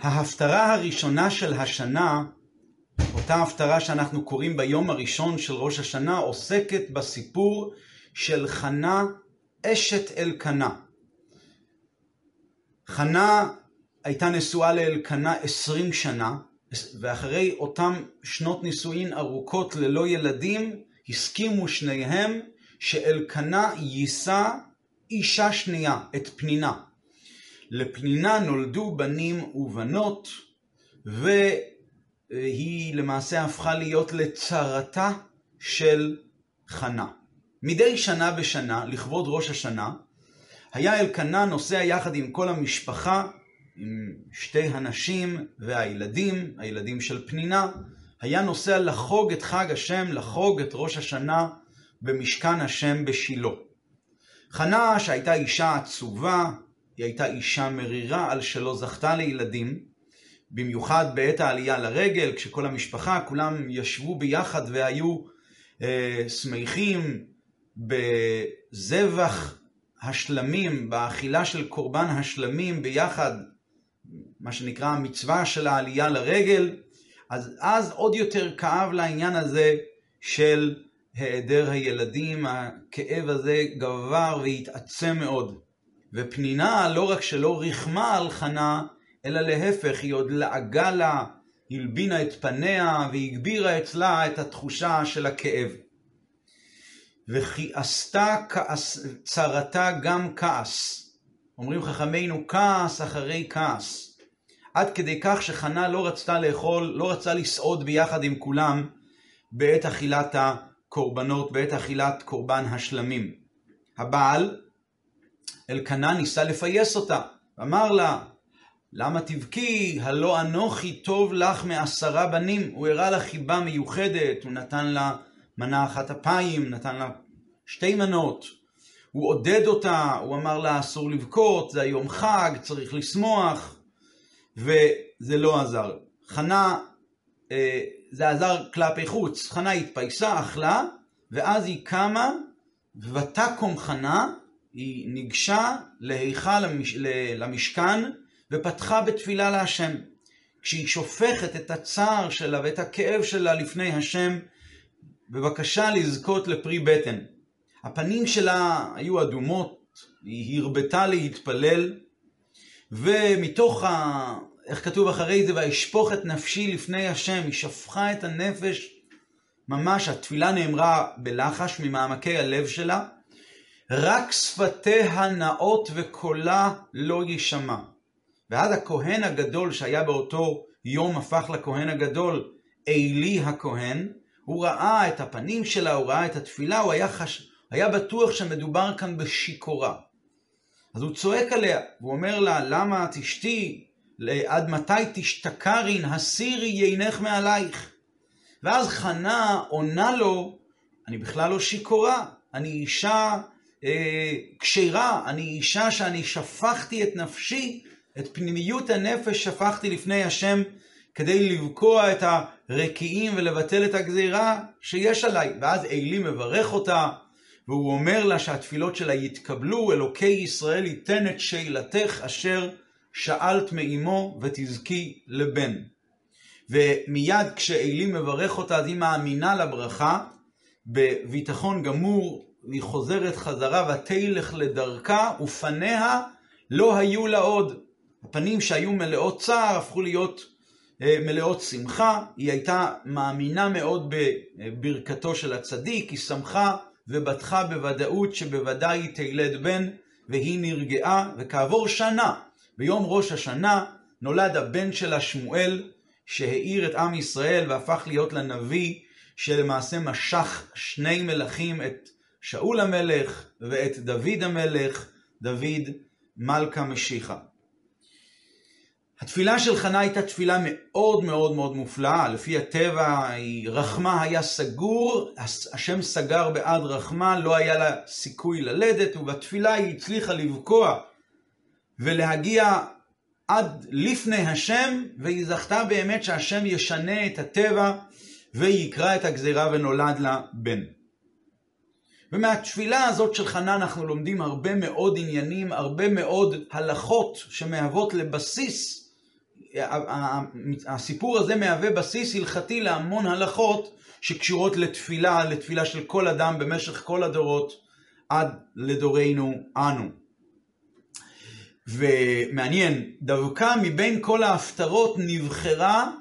ההפטרה הראשונה של השנה, אותה הפטרה שאנחנו קוראים ביום הראשון של ראש השנה, עוסקת בסיפור של חנה אשת אלקנה. חנה הייתה נשואה לאלקנה עשרים שנה, ואחרי אותם שנות נישואין ארוכות ללא ילדים, הסכימו שניהם שאלקנה יישא אישה שנייה, את פנינה. לפנינה נולדו בנים ובנות, והיא למעשה הפכה להיות לצרתה של חנה. מדי שנה בשנה, לכבוד ראש השנה, היה אלקנה נוסע יחד עם כל המשפחה, עם שתי הנשים והילדים, הילדים של פנינה, היה נוסע לחוג את חג השם, לחוג את ראש השנה במשכן השם בשילה. חנה, שהייתה אישה עצובה, היא הייתה אישה מרירה על שלא זכתה לילדים, במיוחד בעת העלייה לרגל, כשכל המשפחה, כולם ישבו ביחד והיו אה, שמחים בזבח השלמים, באכילה של קורבן השלמים ביחד, מה שנקרא המצווה של העלייה לרגל, אז אז עוד יותר כאב לעניין הזה של היעדר הילדים, הכאב הזה גבר והתעצם מאוד. ופנינה לא רק שלא ריחמה על חנה, אלא להפך, היא עוד לעגה לה, הלבינה את פניה והגבירה אצלה את התחושה של הכאב. וכי עשתה כעס, צרתה גם כעס. אומרים חכמינו כעס אחרי כעס. עד כדי כך שחנה לא רצתה לאכול, לא רצתה לסעוד ביחד עם כולם בעת אכילת הקורבנות, בעת אכילת קורבן השלמים. הבעל, אלקנה ניסה לפייס אותה, אמר לה, למה תבכי? הלא אנוכי טוב לך מעשרה בנים. הוא הראה לה חיבה מיוחדת, הוא נתן לה מנה אחת אפיים, נתן לה שתי מנות. הוא עודד אותה, הוא אמר לה אסור לבכות, זה היום חג, צריך לשמוח, וזה לא עזר. חנה, אה, זה עזר כלפי חוץ. חנה התפייסה, אכלה, ואז היא קמה, ותקום חנה, היא ניגשה להיכל למש... למשכן ופתחה בתפילה להשם. כשהיא שופכת את הצער שלה ואת הכאב שלה לפני השם, בבקשה לזכות לפרי בטן. הפנים שלה היו אדומות, היא הרבתה להתפלל, ומתוך ה... איך כתוב אחרי זה, וישפוך את נפשי לפני השם, היא שפכה את הנפש, ממש התפילה נאמרה בלחש ממעמקי הלב שלה, רק שפתיה נאות וקולה לא יישמע. ואז הכהן הגדול שהיה באותו יום הפך לכהן הגדול, עלי הכהן, הוא ראה את הפנים שלה, הוא ראה את התפילה, הוא היה, חש... היה בטוח שמדובר כאן בשיכורה. אז הוא צועק עליה, והוא אומר לה, למה תשתי? עד מתי תשתכרין? הסירי יינך מעלייך. ואז חנה עונה לו, אני בכלל לא שיכורה, אני אישה כשרה, אני אישה שאני שפכתי את נפשי, את פנימיות הנפש שפכתי לפני השם כדי לבקוע את הרקיעים ולבטל את הגזירה שיש עליי. ואז עלי מברך אותה, והוא אומר לה שהתפילות שלה יתקבלו, אלוקי ישראל ייתן את שאלתך אשר שאלת מאמו ותזכי לבן. ומיד כשעלי מברך אותה, אז היא מאמינה לברכה, בביטחון גמור והיא חוזרת חזרה ותלך לדרכה, ופניה לא היו לה עוד. הפנים שהיו מלאות צער הפכו להיות אה, מלאות שמחה. היא הייתה מאמינה מאוד בברכתו של הצדיק, היא שמחה ובטחה בוודאות שבוודאי היא תלד בן, והיא נרגעה, וכעבור שנה, ביום ראש השנה, נולד הבן שלה שמואל, שהאיר את עם ישראל והפך להיות לנביא, שלמעשה משך שני מלכים, את שאול המלך ואת דוד המלך, דוד מלכה משיחה. התפילה של חנה הייתה תפילה מאוד מאוד מאוד מופלאה, לפי הטבע היא רחמה היה סגור, השם סגר בעד רחמה, לא היה לה סיכוי ללדת, ובתפילה היא הצליחה לבקוע ולהגיע עד לפני השם, והיא זכתה באמת שהשם ישנה את הטבע ויקרא את הגזירה ונולד לה בן. ומהתפילה הזאת של חנה אנחנו לומדים הרבה מאוד עניינים, הרבה מאוד הלכות שמהוות לבסיס הסיפור הזה מהווה בסיס הלכתי להמון הלכות שקשורות לתפילה, לתפילה של כל אדם במשך כל הדורות עד לדורנו אנו. ומעניין, דווקא מבין כל ההפטרות נבחרה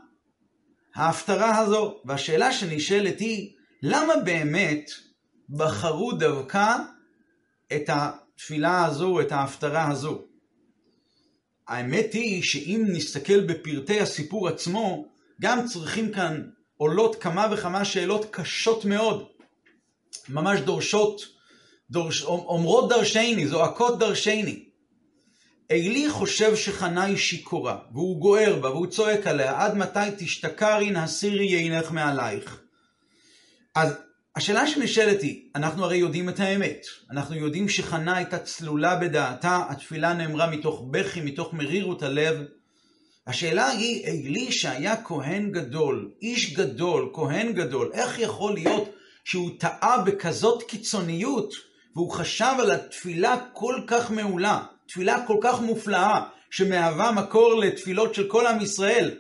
ההפטרה הזו, והשאלה שנשאלת היא, למה באמת בחרו דווקא את התפילה הזו, את ההפטרה הזו? האמת היא שאם נסתכל בפרטי הסיפור עצמו, גם צריכים כאן עולות כמה וכמה שאלות קשות מאוד, ממש דורשות, דורש, אומרות דרשני, זועקות דרשני. עלי חושב שחנה היא שיכורה, והוא גוער בה, והוא צועק עליה, עד מתי תשתכרין הסירי יינך מעלייך. אז השאלה שנשאלת היא, אנחנו הרי יודעים את האמת. אנחנו יודעים שחנה הייתה צלולה בדעתה, התפילה נאמרה מתוך בכי, מתוך מרירות הלב. השאלה היא, עלי שהיה כהן גדול, איש גדול, כהן גדול, איך יכול להיות שהוא טעה בכזאת קיצוניות, והוא חשב על התפילה כל כך מעולה, תפילה כל כך מופלאה, שמהווה מקור לתפילות של כל עם ישראל.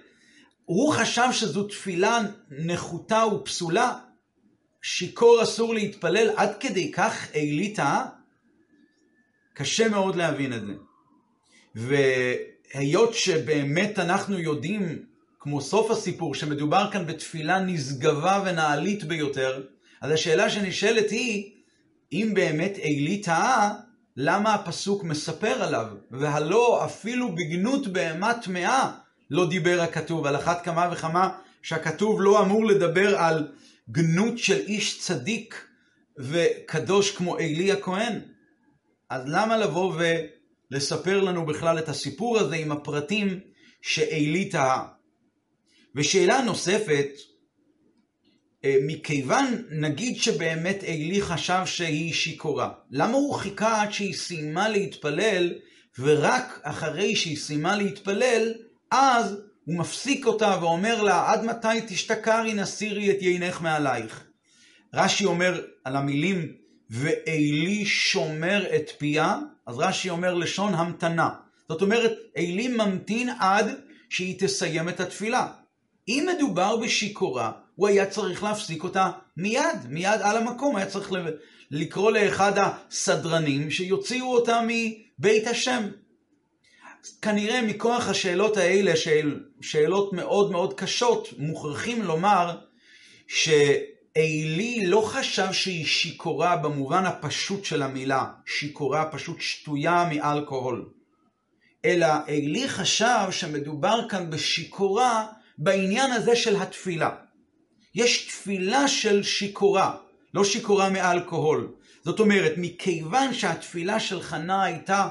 הוא חשב שזו תפילה נחותה ופסולה, שיכור אסור להתפלל, עד כדי כך עלי טעה? קשה מאוד להבין את זה. והיות שבאמת אנחנו יודעים, כמו סוף הסיפור, שמדובר כאן בתפילה נשגבה ונעלית ביותר, אז השאלה שנשאלת היא, אם באמת עלי טעה, למה הפסוק מספר עליו? והלא אפילו בגנות בהמה טמאה לא דיבר הכתוב, על אחת כמה וכמה שהכתוב לא אמור לדבר על גנות של איש צדיק וקדוש כמו עלי הכהן. אז למה לבוא ולספר לנו בכלל את הסיפור הזה עם הפרטים שעלי טעה? ושאלה נוספת, אה, מכיוון, נגיד שבאמת עלי חשב שהיא שיכורה, למה הוא חיכה עד שהיא סיימה להתפלל, ורק אחרי שהיא סיימה להתפלל, אז הוא מפסיק אותה ואומר לה, עד מתי תשתכרי נסירי את יינך מעלייך. רש"י אומר על המילים, ועלי שומר את פיה, אז רש"י אומר לשון המתנה. זאת אומרת, עלי ממתין עד שהיא תסיים את התפילה. אם מדובר בשיכורה, הוא היה צריך להפסיק אותה מיד, מיד על המקום, היה צריך לקרוא לאחד הסדרנים שיוציאו אותה מבית השם. כנראה מכוח השאלות האלה, שאל, שאלות מאוד מאוד קשות, מוכרחים לומר שעלי לא חשב שהיא שיכורה במובן הפשוט של המילה, שיכורה פשוט שטויה מאלכוהול, אלא עלי חשב שמדובר כאן בשיכורה בעניין הזה של התפילה. יש תפילה של שיכורה, לא שיכורה מאלכוהול. זאת אומרת, מכיוון שהתפילה של חנה הייתה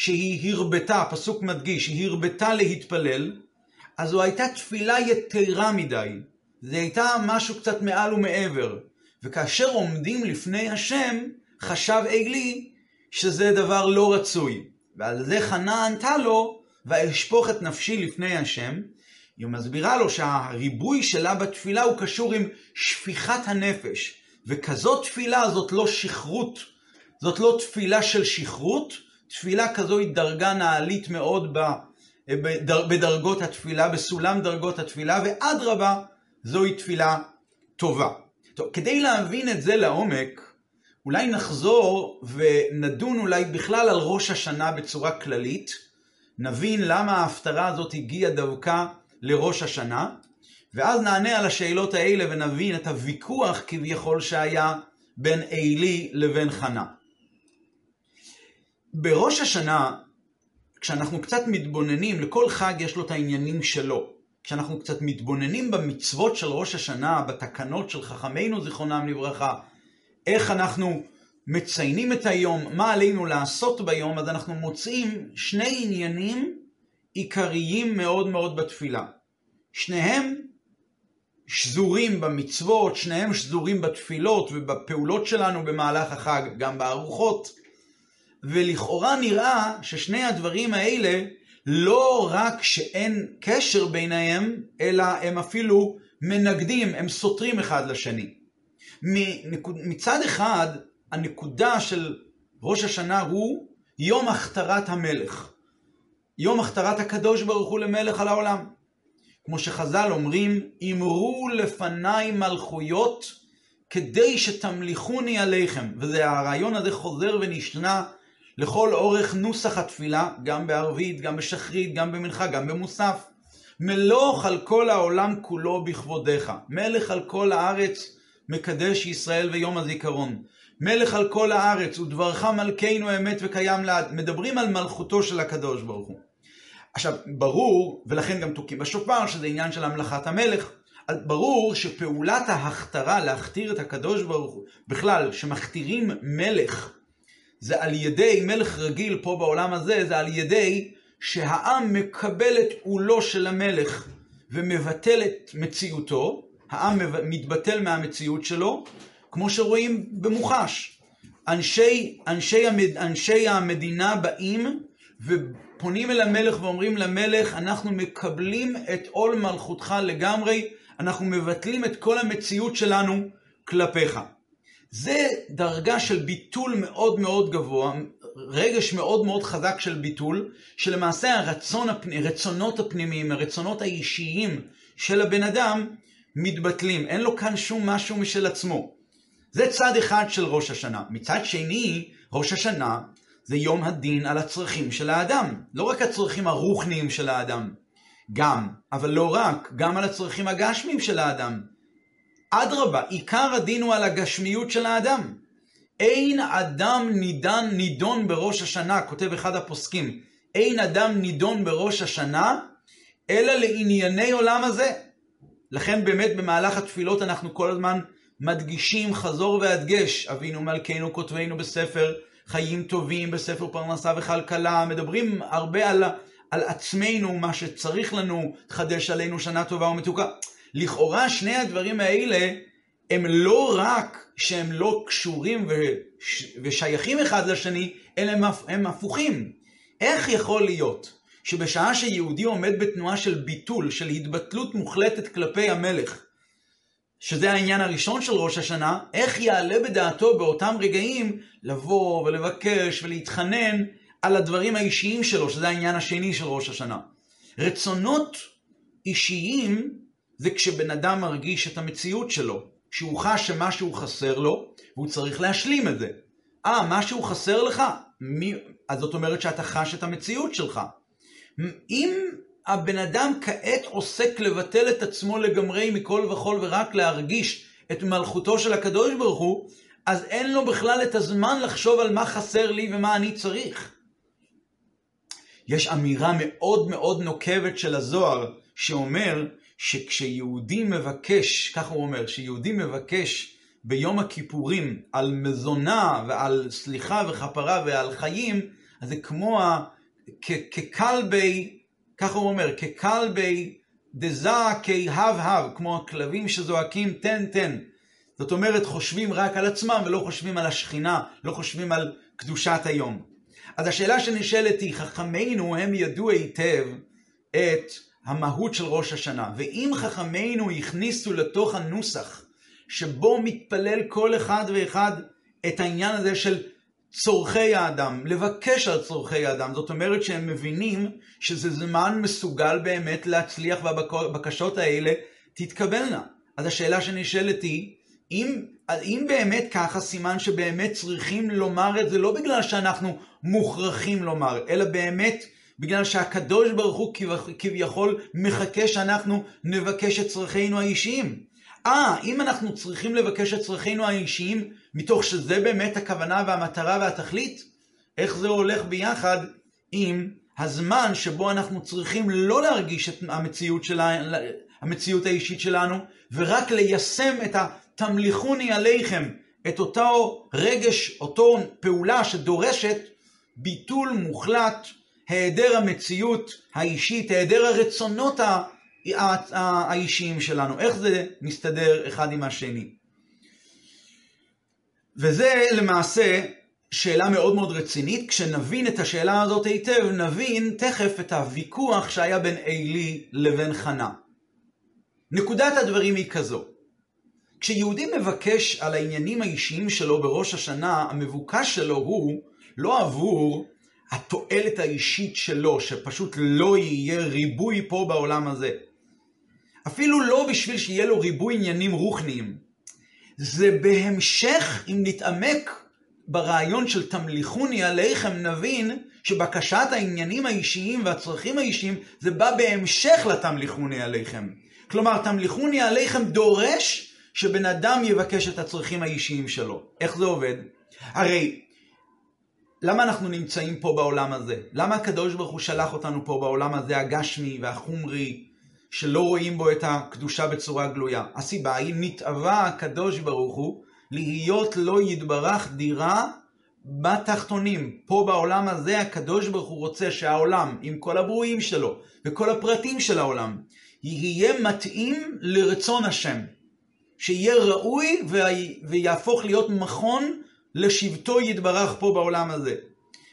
שהיא הרבתה, הפסוק מדגיש, היא הרבתה להתפלל, אז זו הייתה תפילה יתרה מדי. זו הייתה משהו קצת מעל ומעבר. וכאשר עומדים לפני השם, חשב עלי שזה דבר לא רצוי. ועל זה חנה ענתה לו, ואשפוך את נפשי לפני השם. היא מסבירה לו שהריבוי שלה בתפילה הוא קשור עם שפיכת הנפש. וכזאת תפילה זאת לא שכרות, זאת לא תפילה של שכרות, תפילה כזו היא דרגה נעלית מאוד בדרגות התפילה, בסולם דרגות התפילה, ואדרבה, זוהי תפילה טובה. טוב, כדי להבין את זה לעומק, אולי נחזור ונדון אולי בכלל על ראש השנה בצורה כללית, נבין למה ההפטרה הזאת הגיעה דווקא לראש השנה, ואז נענה על השאלות האלה ונבין את הוויכוח כביכול שהיה בין עלי לבין חנה. בראש השנה, כשאנחנו קצת מתבוננים, לכל חג יש לו את העניינים שלו. כשאנחנו קצת מתבוננים במצוות של ראש השנה, בתקנות של חכמינו זיכרונם לברכה, איך אנחנו מציינים את היום, מה עלינו לעשות ביום, אז אנחנו מוצאים שני עניינים עיקריים מאוד מאוד בתפילה. שניהם שזורים במצוות, שניהם שזורים בתפילות ובפעולות שלנו במהלך החג, גם בארוחות. ולכאורה נראה ששני הדברים האלה לא רק שאין קשר ביניהם, אלא הם אפילו מנגדים, הם סותרים אחד לשני. מצד אחד, הנקודה של ראש השנה הוא יום הכתרת המלך. יום הכתרת הקדוש ברוך הוא למלך על העולם. כמו שחז"ל אומרים, אמרו לפניי מלכויות כדי שתמליכוני עליכם. והרעיון הזה חוזר ונשנה לכל אורך נוסח התפילה, גם בערבית, גם בשחרית, גם במנחה, גם במוסף. מלוך על כל העולם כולו בכבודיך. מלך על כל הארץ, מקדש ישראל ויום הזיכרון. מלך על כל הארץ, ודברך מלכנו אמת וקיים לעד. מדברים על מלכותו של הקדוש ברוך הוא. עכשיו, ברור, ולכן גם תוקים בשופר, שזה עניין של המלכת המלך. ברור שפעולת ההכתרה, להכתיר את הקדוש ברוך הוא, בכלל, שמכתירים מלך, זה על ידי, מלך רגיל פה בעולם הזה, זה על ידי שהעם מקבל את עולו של המלך ומבטל את מציאותו, העם מתבטל מהמציאות שלו, כמו שרואים במוחש. אנשי, אנשי, המד, אנשי המדינה באים ופונים אל המלך ואומרים למלך, אנחנו מקבלים את עול מלכותך לגמרי, אנחנו מבטלים את כל המציאות שלנו כלפיך. זה דרגה של ביטול מאוד מאוד גבוה, רגש מאוד מאוד חזק של ביטול, שלמעשה הרצון הפני, רצונות הפנימיים, הרצונות האישיים של הבן אדם מתבטלים. אין לו כאן שום משהו משל עצמו. זה צד אחד של ראש השנה. מצד שני, ראש השנה זה יום הדין על הצרכים של האדם. לא רק הצרכים הרוחניים של האדם, גם, אבל לא רק, גם על הצרכים הגשמיים של האדם. אדרבה, עיקר הדין הוא על הגשמיות של האדם. אין אדם נידן נידון בראש השנה, כותב אחד הפוסקים, אין אדם נידון בראש השנה, אלא לענייני עולם הזה. לכן באמת במהלך התפילות אנחנו כל הזמן מדגישים חזור והדגש, אבינו מלכנו כותבנו בספר חיים טובים, בספר פרנסה וכלכלה, מדברים הרבה על, על עצמנו, מה שצריך לנו, חדש עלינו שנה טובה ומתוקה. לכאורה שני הדברים האלה הם לא רק שהם לא קשורים ושייכים אחד לשני, אלא הם, הם הפוכים. איך יכול להיות שבשעה שיהודי עומד בתנועה של ביטול, של התבטלות מוחלטת כלפי המלך, שזה העניין הראשון של ראש השנה, איך יעלה בדעתו באותם רגעים לבוא ולבקש ולהתחנן על הדברים האישיים שלו, שזה העניין השני של ראש השנה. רצונות אישיים זה כשבן אדם מרגיש את המציאות שלו, שהוא חש שמשהו חסר לו, והוא צריך להשלים את זה. אה, משהו חסר לך? מי... אז זאת אומרת שאתה חש את המציאות שלך. אם הבן אדם כעת עוסק לבטל את עצמו לגמרי מכל וכול ורק להרגיש את מלכותו של הקדוש ברוך הוא, אז אין לו בכלל את הזמן לחשוב על מה חסר לי ומה אני צריך. יש אמירה מאוד מאוד נוקבת של הזוהר, שאומר שכשיהודי מבקש, ככה הוא אומר, כשיהודי מבקש ביום הכיפורים על מזונה ועל סליחה וכפרה ועל חיים, אז זה כמו ככלבי, ככה הוא אומר, ככלבי דזעקי הב הב, כמו הכלבים שזועקים תן תן. זאת אומרת, חושבים רק על עצמם ולא חושבים על השכינה, לא חושבים על קדושת היום. אז השאלה שנשאלת היא, חכמינו הם ידעו היטב את המהות של ראש השנה, ואם חכמינו הכניסו לתוך הנוסח שבו מתפלל כל אחד ואחד את העניין הזה של צורכי האדם, לבקש על צורכי האדם, זאת אומרת שהם מבינים שזה זמן מסוגל באמת להצליח והבקשות האלה תתקבלנה. אז השאלה שנשאלת היא, אם, אם באמת ככה, סימן שבאמת צריכים לומר את זה לא בגלל שאנחנו מוכרחים לומר, אלא באמת בגלל שהקדוש ברוך הוא כביכול מחכה שאנחנו נבקש את צרכינו האישיים. אה, אם אנחנו צריכים לבקש את צרכינו האישיים, מתוך שזה באמת הכוונה והמטרה והתכלית, איך זה הולך ביחד עם הזמן שבו אנחנו צריכים לא להרגיש את המציאות, שלה, המציאות האישית שלנו, ורק ליישם את התמליכוני עליכם, את אותו רגש, אותו פעולה שדורשת ביטול מוחלט היעדר המציאות האישית, היעדר הרצונות האישיים שלנו. איך זה מסתדר אחד עם השני? וזה למעשה שאלה מאוד מאוד רצינית. כשנבין את השאלה הזאת היטב, נבין תכף את הוויכוח שהיה בין עלי לבין חנה. נקודת הדברים היא כזו. כשיהודי מבקש על העניינים האישיים שלו בראש השנה, המבוקש שלו הוא לא עבור התועלת האישית שלו, שפשוט לא יהיה ריבוי פה בעולם הזה. אפילו לא בשביל שיהיה לו ריבוי עניינים רוחניים. זה בהמשך, אם נתעמק ברעיון של תמליכוני עליכם, נבין שבקשת העניינים האישיים והצרכים האישיים, זה בא בהמשך לתמליכוני עליכם. כלומר, תמליכוני עליכם דורש שבן אדם יבקש את הצרכים האישיים שלו. איך זה עובד? הרי, למה אנחנו נמצאים פה בעולם הזה? למה הקדוש ברוך הוא שלח אותנו פה בעולם הזה, הגשמי והחומרי, שלא רואים בו את הקדושה בצורה גלויה? הסיבה היא, נתאווה הקדוש ברוך הוא להיות לא יתברך דירה בתחתונים. פה בעולם הזה הקדוש ברוך הוא רוצה שהעולם, עם כל הברואים שלו וכל הפרטים של העולם, יהיה מתאים לרצון השם. שיהיה ראוי ויהפוך להיות מכון לשבטו יתברך פה בעולם הזה.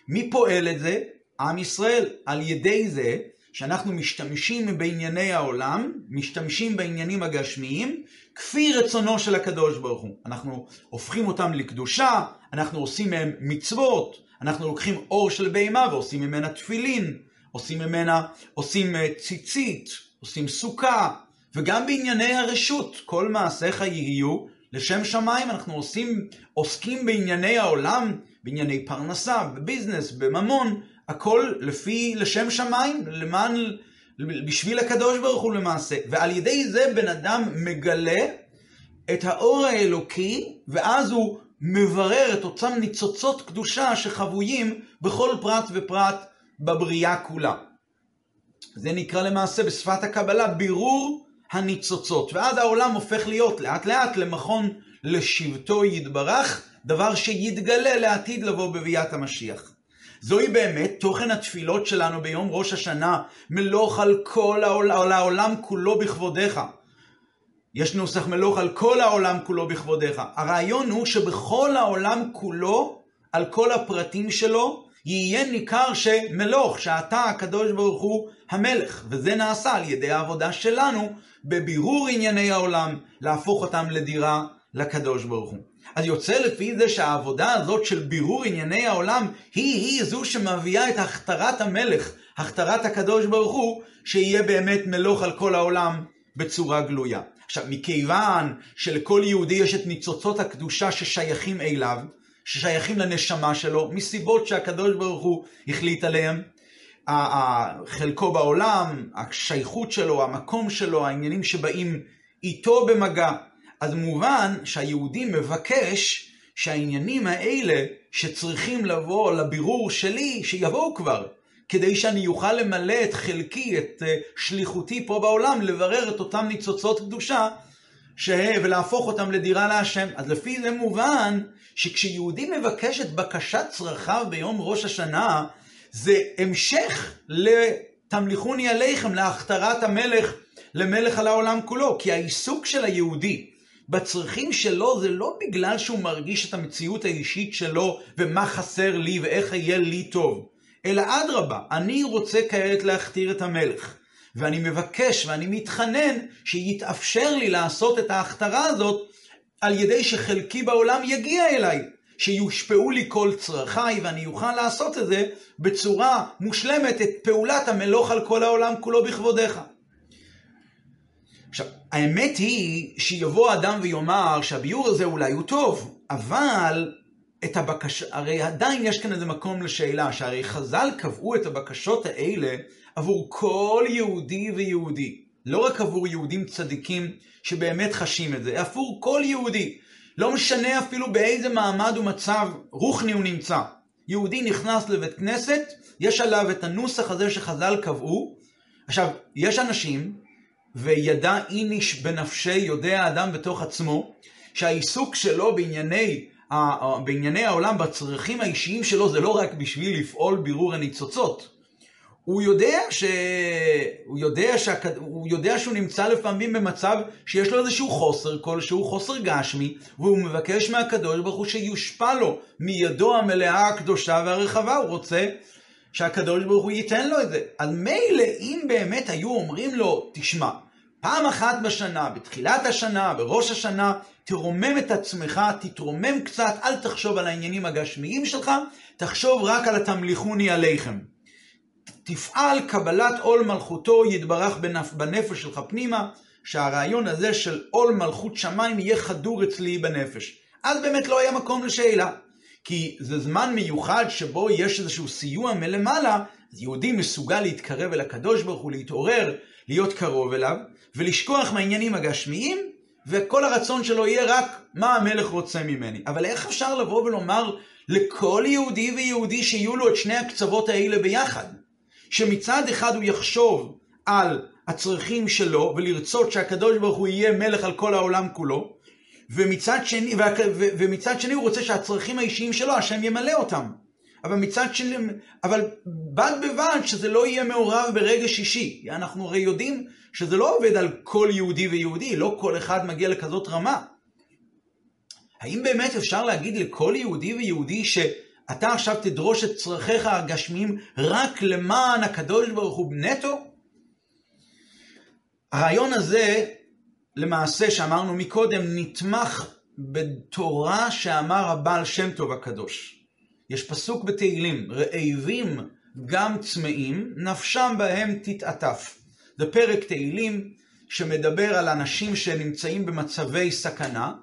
מי פועל את זה? עם ישראל. על ידי זה שאנחנו משתמשים בענייני העולם, משתמשים בעניינים הגשמיים, כפי רצונו של הקדוש ברוך הוא. אנחנו הופכים אותם לקדושה, אנחנו עושים מהם מצוות, אנחנו לוקחים אור של בהמה ועושים ממנה תפילין, עושים ממנה, עושים אה, ציצית, עושים סוכה, וגם בענייני הרשות, כל מעשיך יהיו לשם שמיים, אנחנו עושים, עוסקים בענייני העולם, בענייני פרנסה, בביזנס, בממון, הכל לפי, לשם שמיים, למען, בשביל הקדוש ברוך הוא למעשה. ועל ידי זה בן אדם מגלה את האור האלוקי, ואז הוא מברר את אותם ניצוצות קדושה שחבויים בכל פרט ופרט בבריאה כולה. זה נקרא למעשה בשפת הקבלה בירור הניצוצות, ואז העולם הופך להיות לאט לאט למכון לשבטו יתברך, דבר שיתגלה לעתיד לבוא בביאת המשיח. זוהי באמת תוכן התפילות שלנו ביום ראש השנה, מלוך על כל העולם, על העולם כולו בכבודיך. יש נוסח מלוך על כל העולם כולו בכבודיך. הרעיון הוא שבכל העולם כולו, על כל הפרטים שלו, יהיה ניכר שמלוך, שאתה הקדוש ברוך הוא המלך, וזה נעשה על ידי העבודה שלנו בבירור ענייני העולם, להפוך אותם לדירה לקדוש ברוך הוא. אז יוצא לפי זה שהעבודה הזאת של בירור ענייני העולם היא-היא זו שמביאה את הכתרת המלך, הכתרת הקדוש ברוך הוא, שיהיה באמת מלוך על כל העולם בצורה גלויה. עכשיו, מכיוון שלכל יהודי יש את ניצוצות הקדושה ששייכים אליו, ששייכים לנשמה שלו, מסיבות שהקדוש ברוך הוא החליט עליהם, חלקו בעולם, השייכות שלו, המקום שלו, העניינים שבאים איתו במגע. אז מובן שהיהודי מבקש שהעניינים האלה שצריכים לבוא לבירור שלי, שיבואו כבר, כדי שאני אוכל למלא את חלקי, את אה, שליחותי פה בעולם, לברר את אותם ניצוצות קדושה, ש... ולהפוך אותם לדירה להשם. אז לפי זה מובן שכשיהודי מבקש את בקשת צרכיו ביום ראש השנה, זה המשך לתמליכוני עליכם, להכתרת המלך למלך על העולם כולו. כי העיסוק של היהודי בצרכים שלו זה לא בגלל שהוא מרגיש את המציאות האישית שלו ומה חסר לי ואיך יהיה לי טוב, אלא אדרבה, אני רוצה כעת להכתיר את המלך. ואני מבקש ואני מתחנן שיתאפשר לי לעשות את ההכתרה הזאת על ידי שחלקי בעולם יגיע אליי. שיושפעו לי כל צרכיי ואני אוכל לעשות את זה בצורה מושלמת, את פעולת המלוך על כל העולם כולו בכבודיך. עכשיו, האמת היא שיבוא אדם ויאמר שהביור הזה אולי הוא טוב, אבל את הבקשה, הרי עדיין יש כאן איזה מקום לשאלה, שהרי חז"ל קבעו את הבקשות האלה עבור כל יהודי ויהודי. לא רק עבור יהודים צדיקים שבאמת חשים את זה, עבור כל יהודי. לא משנה אפילו באיזה מעמד ומצב רוחני הוא נמצא. יהודי נכנס לבית כנסת, יש עליו את הנוסח הזה שחז"ל קבעו. עכשיו, יש אנשים, וידע איניש בנפשי, יודע האדם בתוך עצמו, שהעיסוק שלו בענייני, בענייני העולם, בצרכים האישיים שלו, זה לא רק בשביל לפעול בירור הניצוצות. הוא יודע, ש... הוא, יודע שה... הוא יודע שהוא נמצא לפעמים במצב שיש לו איזשהו חוסר כלשהו, חוסר גשמי, והוא מבקש מהקדוש ברוך הוא שיושפע לו מידו המלאה הקדושה והרחבה, הוא רוצה שהקדוש ברוך הוא ייתן לו את זה. אז מילא אם באמת היו אומרים לו, תשמע, פעם אחת בשנה, בתחילת השנה, בראש השנה, תרומם את עצמך, תתרומם קצת, אל תחשוב על העניינים הגשמיים שלך, תחשוב רק על התמליכוני עליכם. תפעל קבלת עול מלכותו יתברך בנפ... בנפש שלך פנימה, שהרעיון הזה של עול מלכות שמיים יהיה חדור אצלי בנפש. אז באמת לא היה מקום לשאלה. כי זה זמן מיוחד שבו יש איזשהו סיוע מלמעלה, אז יהודי מסוגל להתקרב אל הקדוש ברוך הוא, להתעורר, להיות קרוב אליו, ולשכוח מהעניינים הגשמיים, וכל הרצון שלו יהיה רק מה המלך רוצה ממני. אבל איך אפשר לבוא ולומר לכל יהודי ויהודי שיהיו לו את שני הקצוות האלה ביחד? שמצד אחד הוא יחשוב על הצרכים שלו, ולרצות שהקדוש ברוך הוא יהיה מלך על כל העולם כולו, ומצד שני, ומצד שני הוא רוצה שהצרכים האישיים שלו, השם ימלא אותם. אבל מצד שני, אבל בד בבד שזה לא יהיה מעורב ברגש אישי. אנחנו הרי יודעים שזה לא עובד על כל יהודי ויהודי, לא כל אחד מגיע לכזאת רמה. האם באמת אפשר להגיד לכל יהודי ויהודי שאתה עכשיו תדרוש את צרכיך הגשמיים רק למען הקדוש ברוך הוא נטו? הרעיון הזה, למעשה, שאמרנו מקודם, נתמך בתורה שאמר הבעל שם טוב הקדוש. יש פסוק בתהילים, רעבים גם צמאים, נפשם בהם תתעטף. זה פרק תהילים שמדבר על אנשים שנמצאים במצבי סכנה.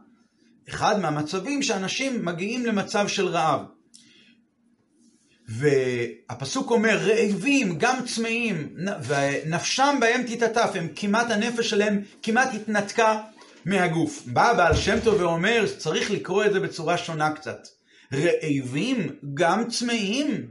אחד מהמצבים שאנשים מגיעים למצב של רעב. והפסוק אומר, רעבים, גם צמאים, ונפשם בהם תתעטף, הם כמעט, הנפש שלהם כמעט התנתקה מהגוף. בא בעל שם טוב ואומר, צריך לקרוא את זה בצורה שונה קצת. רעבים, גם צמאים.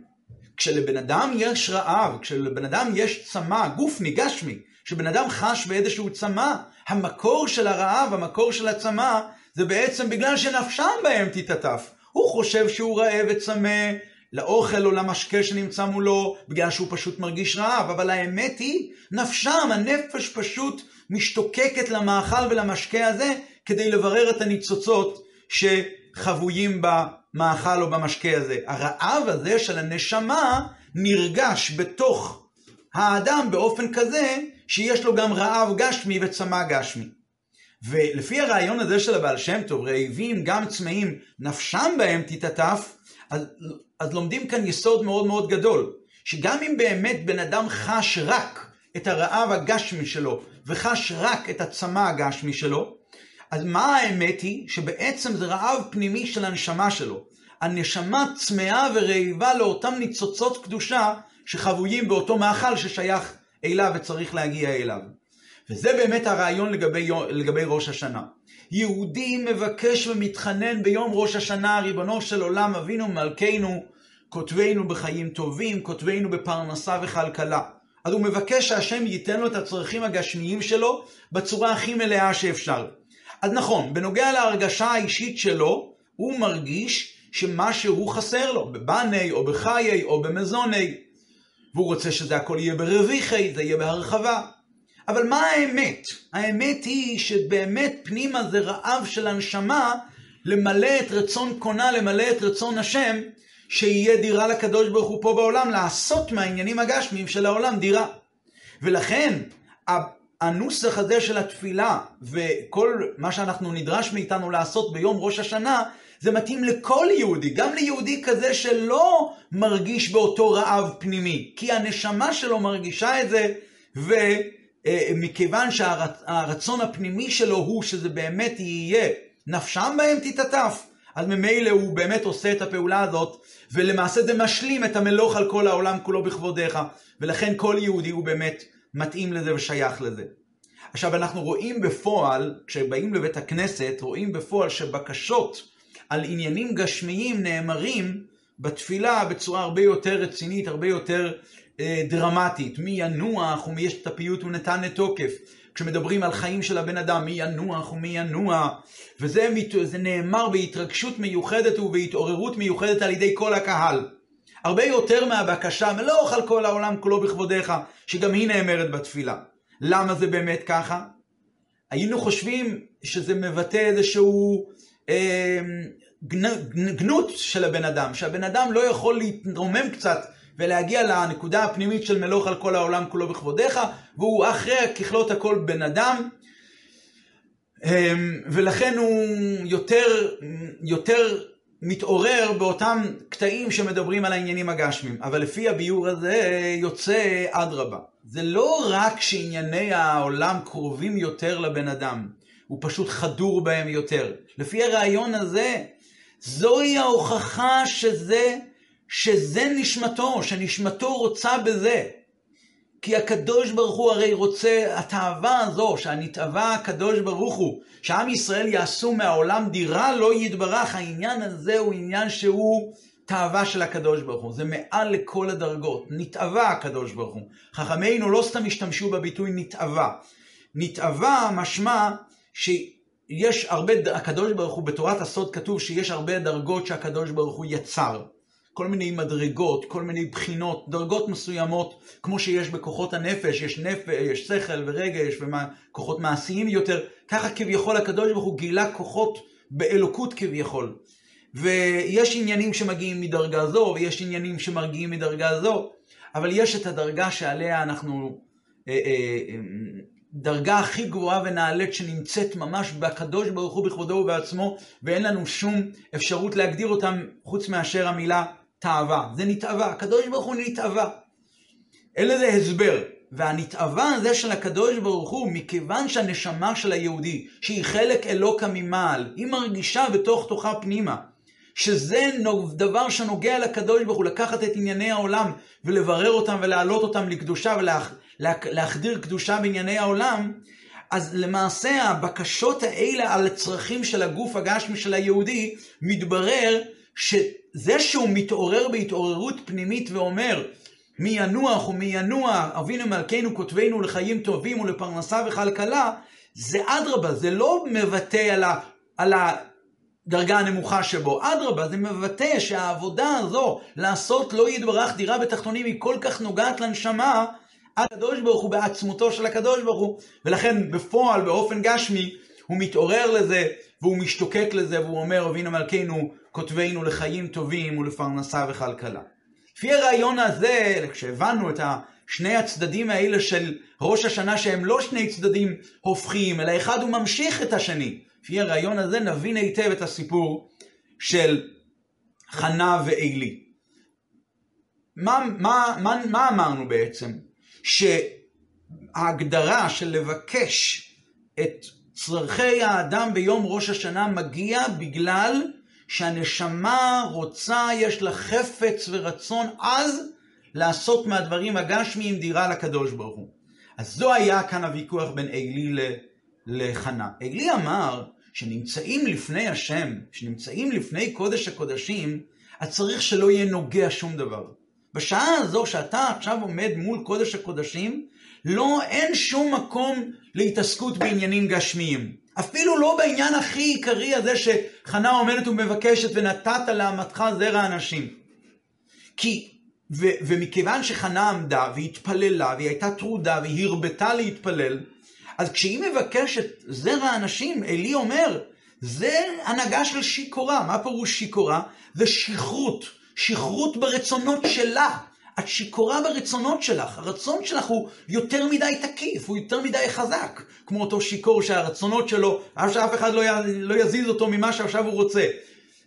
כשלבן אדם יש רעב, כשלבן אדם יש צמא, גוף ניגש מי, כשבן אדם חש באיזשהו צמא, המקור של הרעב, המקור של הצמא, זה בעצם בגלל שנפשם בהם תתעטף. הוא חושב שהוא רעב וצמא לאוכל או למשקה שנמצא מולו, בגלל שהוא פשוט מרגיש רעב, אבל האמת היא, נפשם, הנפש פשוט משתוקקת למאכל ולמשקה הזה, כדי לברר את הניצוצות שחבויים במאכל או במשקה הזה. הרעב הזה של הנשמה נרגש בתוך האדם באופן כזה, שיש לו גם רעב גשמי וצמא גשמי. ולפי הרעיון הזה של הבעל שם טוב, רעבים גם צמאים, נפשם בהם תתעטף, אז, אז לומדים כאן יסוד מאוד מאוד גדול, שגם אם באמת בן אדם חש רק את הרעב הגשמי שלו, וחש רק את הצמא הגשמי שלו, אז מה האמת היא? שבעצם זה רעב פנימי של הנשמה שלו. הנשמה צמאה ורעיבה לאותם ניצוצות קדושה שחבויים באותו מאכל ששייך אליו וצריך להגיע אליו. וזה באמת הרעיון לגבי, לגבי ראש השנה. יהודי מבקש ומתחנן ביום ראש השנה, ריבונו של עולם, אבינו מלכנו, כותבנו בחיים טובים, כותבנו בפרנסה וכלכלה. אז הוא מבקש שהשם ייתן לו את הצרכים הגשמיים שלו בצורה הכי מלאה שאפשר. אז נכון, בנוגע להרגשה האישית שלו, הוא מרגיש שמשהו חסר לו, בבני או בחיי או במזוני, והוא רוצה שזה הכל יהיה ברוויחי, זה יהיה בהרחבה. אבל מה האמת? האמת היא שבאמת פנימה זה רעב של הנשמה למלא את רצון קונה, למלא את רצון השם, שיהיה דירה לקדוש ברוך הוא פה בעולם, לעשות מהעניינים הגשמיים של העולם דירה. ולכן, הנוסח הזה של התפילה וכל מה שאנחנו נדרש מאיתנו לעשות ביום ראש השנה, זה מתאים לכל יהודי, גם ליהודי כזה שלא מרגיש באותו רעב פנימי, כי הנשמה שלו מרגישה את זה, ומכיוון שהרצון הפנימי שלו הוא שזה באמת יהיה, נפשם בהם תתעטף. אז ממילא הוא באמת עושה את הפעולה הזאת, ולמעשה זה משלים את המלוך על כל העולם כולו בכבודיך, ולכן כל יהודי הוא באמת מתאים לזה ושייך לזה. עכשיו אנחנו רואים בפועל, כשבאים לבית הכנסת, רואים בפועל שבקשות על עניינים גשמיים נאמרים בתפילה בצורה הרבה יותר רצינית, הרבה יותר אה, דרמטית. מי ינוח ומי יש את הפיוט ונתן לתוקף. כשמדברים על חיים של הבן אדם, מי ינוח ומי ינוע, וזה נאמר בהתרגשות מיוחדת ובהתעוררות מיוחדת על ידי כל הקהל. הרבה יותר מהבקשה, מלוך על כל העולם כולו בכבודיך, שגם היא נאמרת בתפילה. למה זה באמת ככה? היינו חושבים שזה מבטא איזשהו אה, גנות של הבן אדם, שהבן אדם לא יכול להתרומם קצת ולהגיע לנקודה הפנימית של מלוך על כל העולם כולו בכבודיך, והוא אחרי ככלות הכל בן אדם, אמ, ולכן הוא יותר, יותר מתעורר באותם קטעים שמדברים על העניינים הגשמיים. אבל לפי הביאור הזה יוצא אדרבה. זה לא רק שענייני העולם קרובים יותר לבן אדם, הוא פשוט חדור בהם יותר. לפי הרעיון הזה, זוהי ההוכחה שזה, שזה נשמתו, שנשמתו רוצה בזה. כי הקדוש ברוך הוא הרי רוצה, התאווה הזו, שהנתאווה הקדוש ברוך הוא, שעם ישראל יעשו מהעולם דירה לא יתברך, העניין הזה הוא עניין שהוא תאווה של הקדוש ברוך הוא, זה מעל לכל הדרגות, נתאווה הקדוש ברוך הוא. חכמינו לא סתם השתמשו בביטוי נתאווה. נתאווה משמע שיש הרבה, הקדוש ברוך הוא, בתורת הסוד כתוב שיש הרבה דרגות שהקדוש ברוך הוא יצר. כל מיני מדרגות, כל מיני בחינות, דרגות מסוימות, כמו שיש בכוחות הנפש, יש נפש, יש שכל ורגש וכוחות מעשיים יותר, ככה כביכול הקדוש ברוך הוא גילה כוחות באלוקות כביכול. ויש עניינים שמגיעים מדרגה זו, ויש עניינים שמגיעים מדרגה זו, אבל יש את הדרגה שעליה אנחנו, אה, אה, אה, דרגה הכי גבוהה ונעלית שנמצאת ממש בקדוש ברוך הוא בכבודו ובעצמו, ואין לנו שום אפשרות להגדיר אותם חוץ מאשר המילה תאווה. זה נתאווה, הקדוש ברוך הוא נתאווה. אין לזה הסבר. והנתאווה הזה של הקדוש ברוך הוא, מכיוון שהנשמה של היהודי, שהיא חלק אלוקה ממעל, היא מרגישה בתוך תוכה פנימה, שזה דבר שנוגע לקדוש ברוך הוא, לקחת את ענייני העולם ולברר אותם ולהעלות אותם לקדושה ולהחדיר קדושה בענייני העולם, אז למעשה הבקשות האלה על הצרכים של הגוף הגשמי של היהודי, מתברר שזה שהוא מתעורר בהתעוררות פנימית ואומר, מי ינוח ומי ינוע, אבינו מלכנו כותבנו לחיים טובים ולפרנסה וכלכלה, זה אדרבה, זה לא מבטא על, ה, על הדרגה הנמוכה שבו. אדרבה, זה מבטא שהעבודה הזו, לעשות לא יתברך דירה בתחתונים, היא כל כך נוגעת לנשמה, הקדוש ברוך הוא בעצמותו של הקדוש ברוך הוא, ולכן בפועל, באופן גשמי, הוא מתעורר לזה, והוא משתוקק לזה, והוא אומר, אבינו מלכנו כותבנו לחיים טובים ולפרנסה וכלכלה. לפי הרעיון הזה, כשהבנו את שני הצדדים האלה של ראש השנה, שהם לא שני צדדים הופכים, אלא אחד הוא ממשיך את השני. לפי הרעיון הזה נבין היטב את הסיפור של חנה ועלי. מה, מה, מה, מה אמרנו בעצם? שההגדרה של לבקש את צרכי האדם ביום ראש השנה מגיע בגלל שהנשמה רוצה, יש לה חפץ ורצון עז לעשות מהדברים הגשמיים דירה לקדוש ברוך הוא. אז זו היה כאן הוויכוח בין עלי לחנה. עלי אמר שנמצאים לפני השם, שנמצאים לפני קודש הקודשים, אז צריך שלא יהיה נוגע שום דבר. בשעה הזו שאתה עכשיו עומד מול קודש הקודשים, לא, אין שום מקום להתעסקות בעניינים גשמיים. אפילו לא בעניין הכי עיקרי הזה שחנה עומדת ומבקשת ונתת לאמתך זרע אנשים. כי, ו, ומכיוון שחנה עמדה והתפללה והיא הייתה טרודה והיא הרבתה להתפלל, אז כשהיא מבקשת זרע אנשים, עלי אומר, זה הנהגה של שיכורה. מה פירוש שיכורה? זה שכרות. שכרות ברצונות שלה. את שיכורה ברצונות שלך, הרצון שלך הוא יותר מדי תקיף, הוא יותר מדי חזק, כמו אותו שיכור שהרצונות שלו, שאף אחד לא, י, לא יזיז אותו ממה שעכשיו הוא רוצה.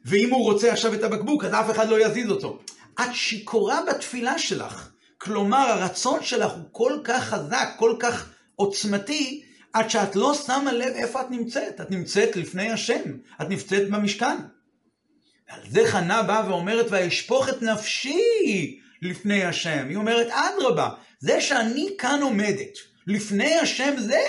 ואם הוא רוצה עכשיו את הבקבוק, אז אף אחד לא יזיז אותו. את שיכורה בתפילה שלך. כלומר, הרצון שלך הוא כל כך חזק, כל כך עוצמתי, עד שאת לא שמה לב איפה את נמצאת. את נמצאת לפני השם, את נמצאת במשכן. על זה חנה באה ואומרת, ואשפוך את נפשי לפני השם. היא אומרת, אדרבה, זה שאני כאן עומדת לפני השם, זה,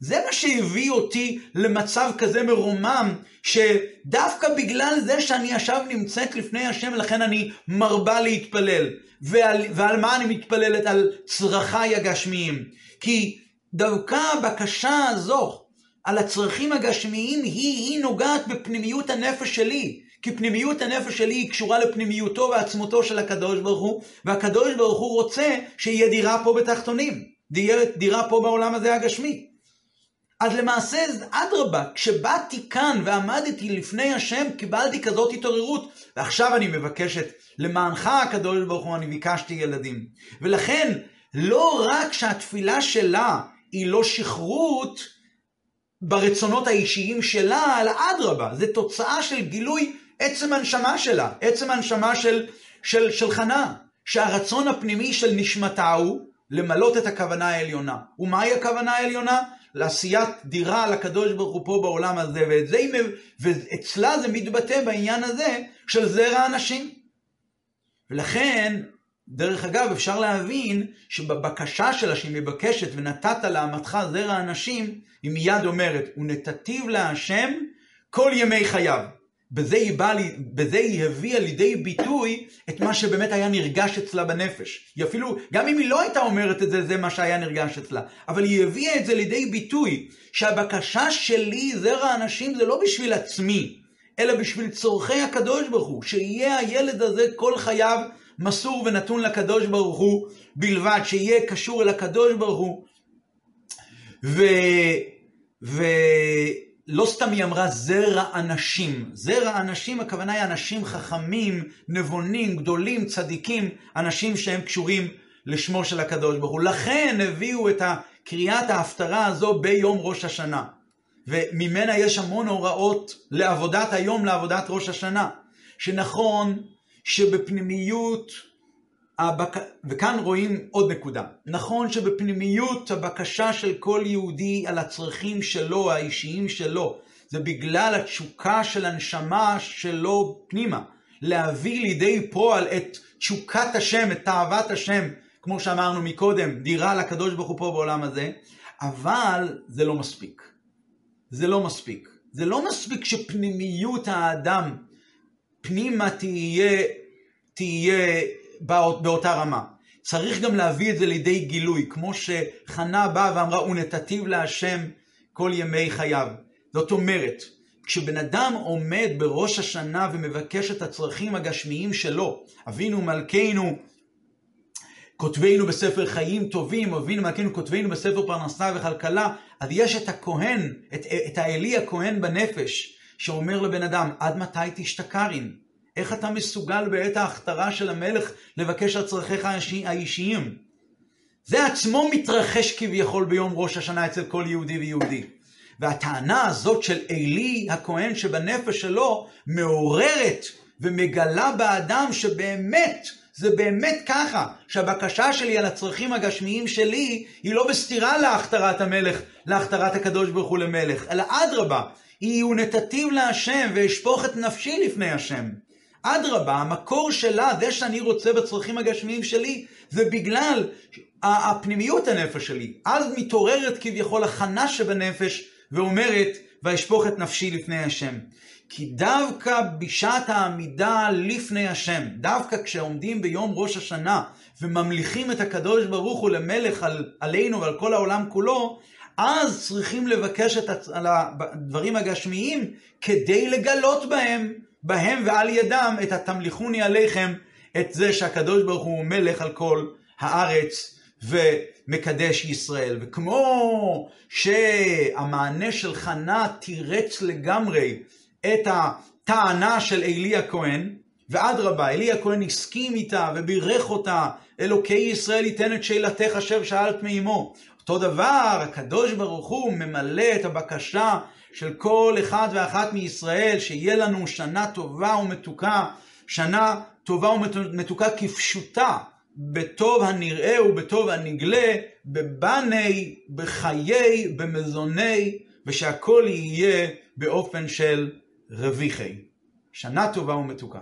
זה מה שהביא אותי למצב כזה מרומם, שדווקא בגלל זה שאני עכשיו נמצאת לפני השם, לכן אני מרבה להתפלל. ועל, ועל מה אני מתפללת? על צרכיי הגשמיים. כי דווקא הבקשה הזו, על הצרכים הגשמיים, היא, היא נוגעת בפנימיות הנפש שלי. כי פנימיות הנפש שלי היא קשורה לפנימיותו ועצמותו של הקדוש ברוך הוא, והקדוש ברוך הוא רוצה שיהיה דירה פה בתחתונים, דירה פה בעולם הזה הגשמי. אז למעשה, אדרבה, כשבאתי כאן ועמדתי לפני השם, קיבלתי כזאת התעוררות, ועכשיו אני מבקשת, למענך הקדוש ברוך הוא, אני ביקשתי ילדים. ולכן, לא רק שהתפילה שלה היא לא שכרות ברצונות האישיים שלה, אלא אדרבה, זה תוצאה של גילוי עצם הנשמה שלה, עצם הנשמה של, של, של חנה, שהרצון הפנימי של נשמתה הוא למלות את הכוונה העליונה. ומהי הכוונה העליונה? לעשיית דירה לקדוש ברוך הוא פה בעולם הזה, ואת זה, ואצלה זה מתבטא בעניין הזה של זרע הנשים. ולכן, דרך אגב, אפשר להבין שבבקשה שלה שהיא מבקשת ונתת לאמתך זרע הנשים, היא מיד אומרת, ונתתיו להשם כל ימי חייו. בזה היא, באה, בזה היא הביאה לידי ביטוי את מה שבאמת היה נרגש אצלה בנפש. היא אפילו, גם אם היא לא הייתה אומרת את זה, זה מה שהיה נרגש אצלה. אבל היא הביאה את זה לידי ביטוי, שהבקשה שלי, זרע הנשים, זה לא בשביל עצמי, אלא בשביל צורכי הקדוש ברוך הוא, שיהיה הילד הזה כל חייו מסור ונתון לקדוש ברוך הוא בלבד, שיהיה קשור אל הקדוש ברוך הוא. ו... ו... לא סתם היא אמרה זרע אנשים. זרע אנשים, הכוונה היא אנשים חכמים, נבונים, גדולים, צדיקים, אנשים שהם קשורים לשמו של הקדוש ברוך הוא. לכן הביאו את קריאת ההפטרה הזו ביום ראש השנה. וממנה יש המון הוראות לעבודת היום, לעבודת ראש השנה. שנכון שבפנימיות הבק... וכאן רואים עוד נקודה. נכון שבפנימיות הבקשה של כל יהודי על הצרכים שלו, האישיים שלו, זה בגלל התשוקה של הנשמה שלו פנימה. להביא לידי פועל את תשוקת השם, את תאוות השם, כמו שאמרנו מקודם, דירה לקדוש ברוך הוא פה בעולם הזה, אבל זה לא מספיק. זה לא מספיק. זה לא מספיק שפנימיות האדם פנימה תהיה, תהיה באותה רמה. צריך גם להביא את זה לידי גילוי, כמו שחנה באה ואמרה, ונתתיו להשם כל ימי חייו. זאת אומרת, כשבן אדם עומד בראש השנה ומבקש את הצרכים הגשמיים שלו, אבינו מלכנו, כותבינו בספר חיים טובים, אבינו מלכנו כותבינו בספר פרנסה וכלכלה, אז יש את הכהן, את, את האלי הכהן בנפש, שאומר לבן אדם, עד מתי תשתכרין? איך אתה מסוגל בעת ההכתרה של המלך לבקש על צרכיך האישיים? זה עצמו מתרחש כביכול ביום ראש השנה אצל כל יהודי ויהודי. והטענה הזאת של עלי הכהן שבנפש שלו מעוררת ומגלה באדם שבאמת, זה באמת ככה, שהבקשה שלי על הצרכים הגשמיים שלי היא לא בסתירה להכתרת המלך, להכתרת הקדוש ברוך הוא למלך, אלא אדרבה, היא ונתתיו להשם ואשפוך את נפשי לפני השם. אדרבה, המקור שלה, זה שאני רוצה בצרכים הגשמיים שלי, זה בגלל הפנימיות הנפש שלי. אז מתעוררת כביכול הכנה שבנפש ואומרת, ואשפוך את נפשי לפני השם. כי דווקא בשעת העמידה לפני השם, דווקא כשעומדים ביום ראש השנה וממליכים את הקדוש ברוך הוא למלך על, עלינו ועל כל העולם כולו, אז צריכים לבקש את הדברים הגשמיים כדי לגלות בהם בהם ועל ידם את התמליכוני עליכם, את זה שהקדוש ברוך הוא מלך על כל הארץ ומקדש ישראל. וכמו שהמענה של חנה תירץ לגמרי את הטענה של עלי הכהן, ואדרבה, עלי הכהן הסכים איתה ובירך אותה, אלוקי ישראל ייתן את שאלתך אשר שאלת מאמו. אותו דבר, הקדוש ברוך הוא ממלא את הבקשה של כל אחד ואחת מישראל, שיהיה לנו שנה טובה ומתוקה, שנה טובה ומתוקה כפשוטה, בטוב הנראה ובטוב הנגלה, בבני, בחיי, במזוני, ושהכול יהיה באופן של רוויחי. שנה טובה ומתוקה.